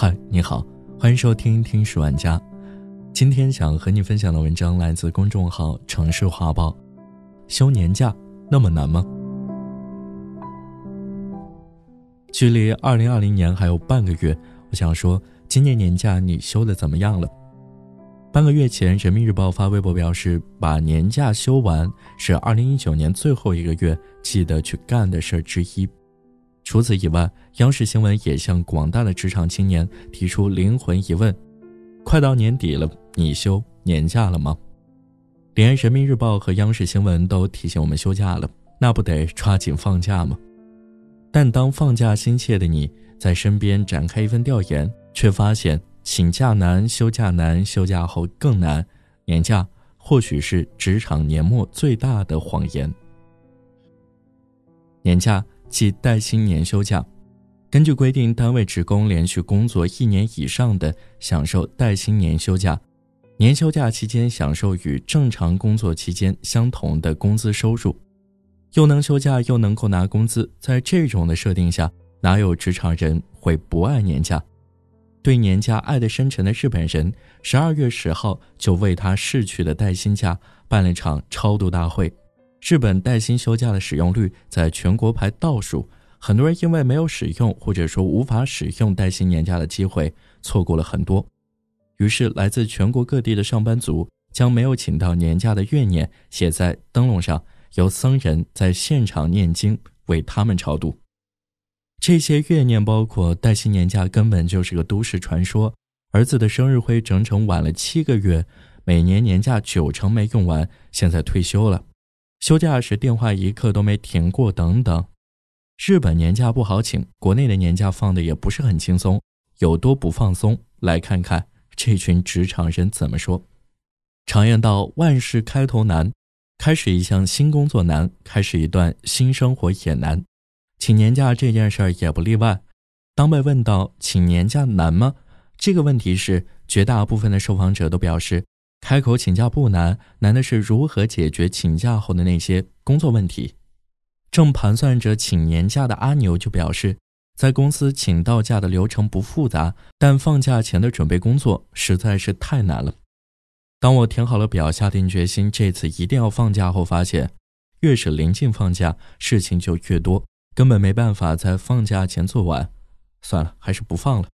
嗨，你好，欢迎收听《听史玩家》。今天想和你分享的文章来自公众号“城市画报”。休年假那么难吗？距离二零二零年还有半个月，我想说，今年年假你休的怎么样了？半个月前，人民日报发微博表示，把年假休完是二零一九年最后一个月记得去干的事儿之一。除此以外，央视新闻也向广大的职场青年提出灵魂疑问：快到年底了，你休年假了吗？连人民日报和央视新闻都提醒我们休假了，那不得抓紧放假吗？但当放假心切的你在身边展开一份调研，却发现请假难、休假难、休假后更难，年假或许是职场年末最大的谎言。年假。即带薪年休假，根据规定，单位职工连续工作一年以上的，享受带薪年休假。年休假期间享受与正常工作期间相同的工资收入，又能休假又能够拿工资。在这种的设定下，哪有职场人会不爱年假？对年假爱得深沉的日本人，十二月十号就为他逝去的带薪假办了场超度大会。日本带薪休假的使用率在全国排倒数，很多人因为没有使用或者说无法使用带薪年假的机会，错过了很多。于是，来自全国各地的上班族将没有请到年假的怨念写在灯笼上，由僧人在现场念经为他们超度。这些怨念包括带薪年假根本就是个都市传说，儿子的生日会整整晚了七个月，每年年假九成没用完，现在退休了。休假时电话一刻都没停过，等等。日本年假不好请，国内的年假放的也不是很轻松，有多不放松？来看看这群职场人怎么说。常言道，万事开头难，开始一项新工作难，开始一段新生活也难。请年假这件事儿也不例外。当被问到请年假难吗？这个问题是绝大部分的受访者都表示。开口请假不难，难的是如何解决请假后的那些工作问题。正盘算着请年假的阿牛就表示，在公司请到假的流程不复杂，但放假前的准备工作实在是太难了。当我填好了表，下定决心这次一定要放假后，发现越是临近放假，事情就越多，根本没办法在放假前做完。算了，还是不放了。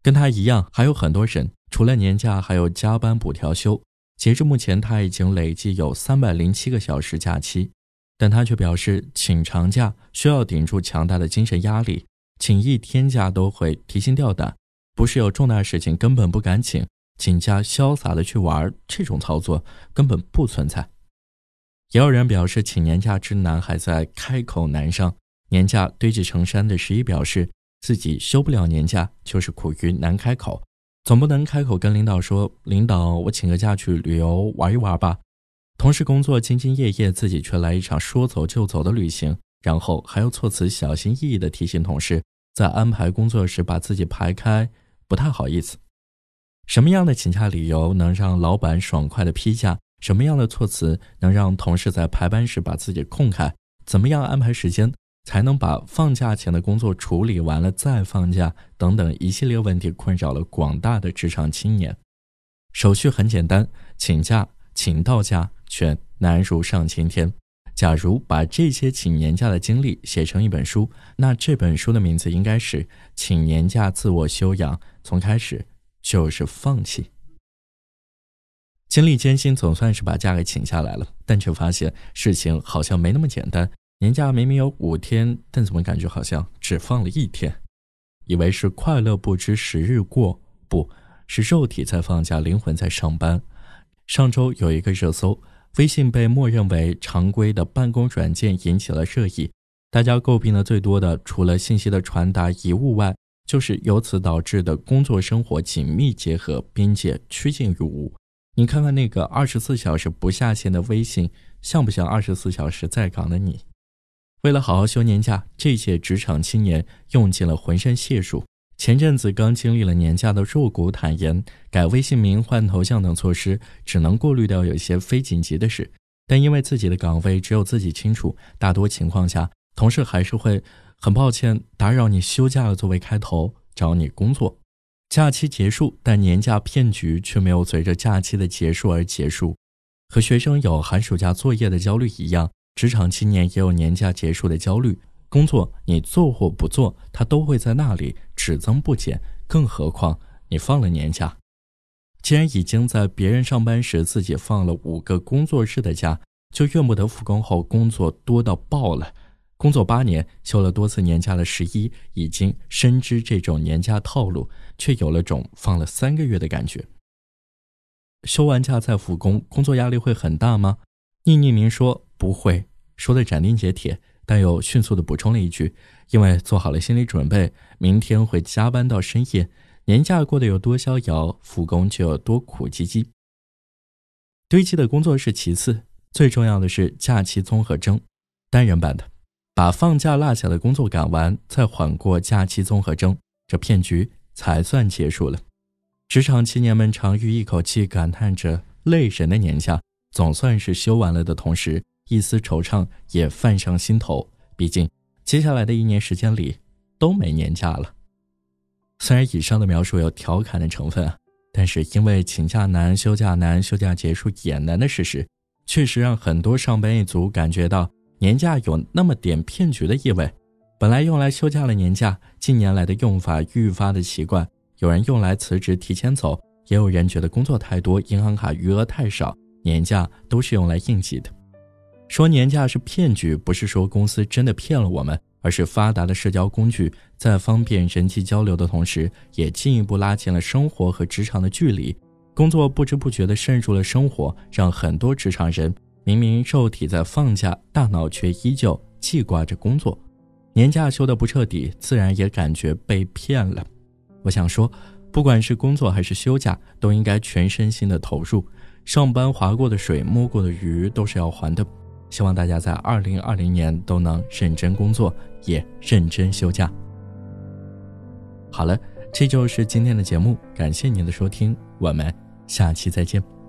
跟他一样，还有很多人。除了年假，还有加班补调休。截至目前，他已经累计有三百零七个小时假期，但他却表示，请长假需要顶住强大的精神压力，请一天假都会提心吊胆，不是有重大事情根本不敢请，请假潇洒的去玩，这种操作根本不存在。也有人表示，请年假之难还在开口难上，年假堆积成山的十一表示，自己休不了年假，就是苦于难开口。总不能开口跟领导说：“领导，我请个假去旅游玩一玩吧。”同事工作兢兢业业，自己却来一场说走就走的旅行，然后还要措辞小心翼翼地提醒同事，在安排工作时把自己排开，不太好意思。什么样的请假理由能让老板爽快的批假？什么样的措辞能让同事在排班时把自己空开？怎么样安排时间？才能把放假前的工作处理完了再放假，等等一系列问题困扰了广大的职场青年。手续很简单，请假请到假却难如上青天。假如把这些请年假的经历写成一本书，那这本书的名字应该是《请年假自我修养》，从开始就是放弃。经历艰辛，总算是把假给请下来了，但却发现事情好像没那么简单。年假明明有五天，但怎么感觉好像只放了一天？以为是快乐不知时日过，不是肉体在放假，灵魂在上班。上周有一个热搜，微信被默认为常规的办公软件，引起了热议。大家诟病的最多的，除了信息的传达遗误外，就是由此导致的工作生活紧密结合，边界趋近于无。你看看那个二十四小时不下线的微信，像不像二十四小时在岗的你？为了好好休年假，这些职场青年用尽了浑身解数。前阵子刚经历了年假的入股坦言，改微信名、换头像等措施，只能过滤掉有些非紧急的事。但因为自己的岗位只有自己清楚，大多情况下，同事还是会很抱歉打扰你休假了作为开头找你工作。假期结束，但年假骗局却没有随着假期的结束而结束。和学生有寒暑假作业的焦虑一样，职场青年也有年假结束的焦虑。工作你做或不做，它都会在那里只增不减。更何况你放了年假，既然已经在别人上班时自己放了五个工作日的假，就怨不得复工后工作多到爆了。工作八年，休了多次年假的十一，已经深知这种年假套路，却有了种放了三个月的感觉。休完假再复工，工作压力会很大吗？聂匿名说不会，说的斩钉截铁，但又迅速的补充了一句：因为做好了心理准备，明天会加班到深夜。年假过得有多逍遥，复工就有多苦唧唧。堆积的工作是其次，最重要的是假期综合征，单人版的。把放假落下的工作赶完，再缓过假期综合征，这骗局才算结束了。职场青年们长吁一口气，感叹着累人的年假总算是休完了的同时，一丝惆怅也泛上心头。毕竟接下来的一年时间里都没年假了。虽然以上的描述有调侃的成分，但是因为请假难、休假难、休假结束也难的事实，确实让很多上班一族感觉到。年假有那么点骗局的意味，本来用来休假的年假，近年来的用法愈发的奇怪。有人用来辞职提前走，也有人觉得工作太多，银行卡余额太少，年假都是用来应急的。说年假是骗局，不是说公司真的骗了我们，而是发达的社交工具在方便人际交流的同时，也进一步拉近了生活和职场的距离。工作不知不觉地渗入了生活，让很多职场人。明明肉体在放假，大脑却依旧记挂着工作。年假休得不彻底，自然也感觉被骗了。我想说，不管是工作还是休假，都应该全身心的投入。上班划过的水、摸过的鱼都是要还的。希望大家在二零二零年都能认真工作，也认真休假。好了，这就是今天的节目，感谢您的收听，我们下期再见。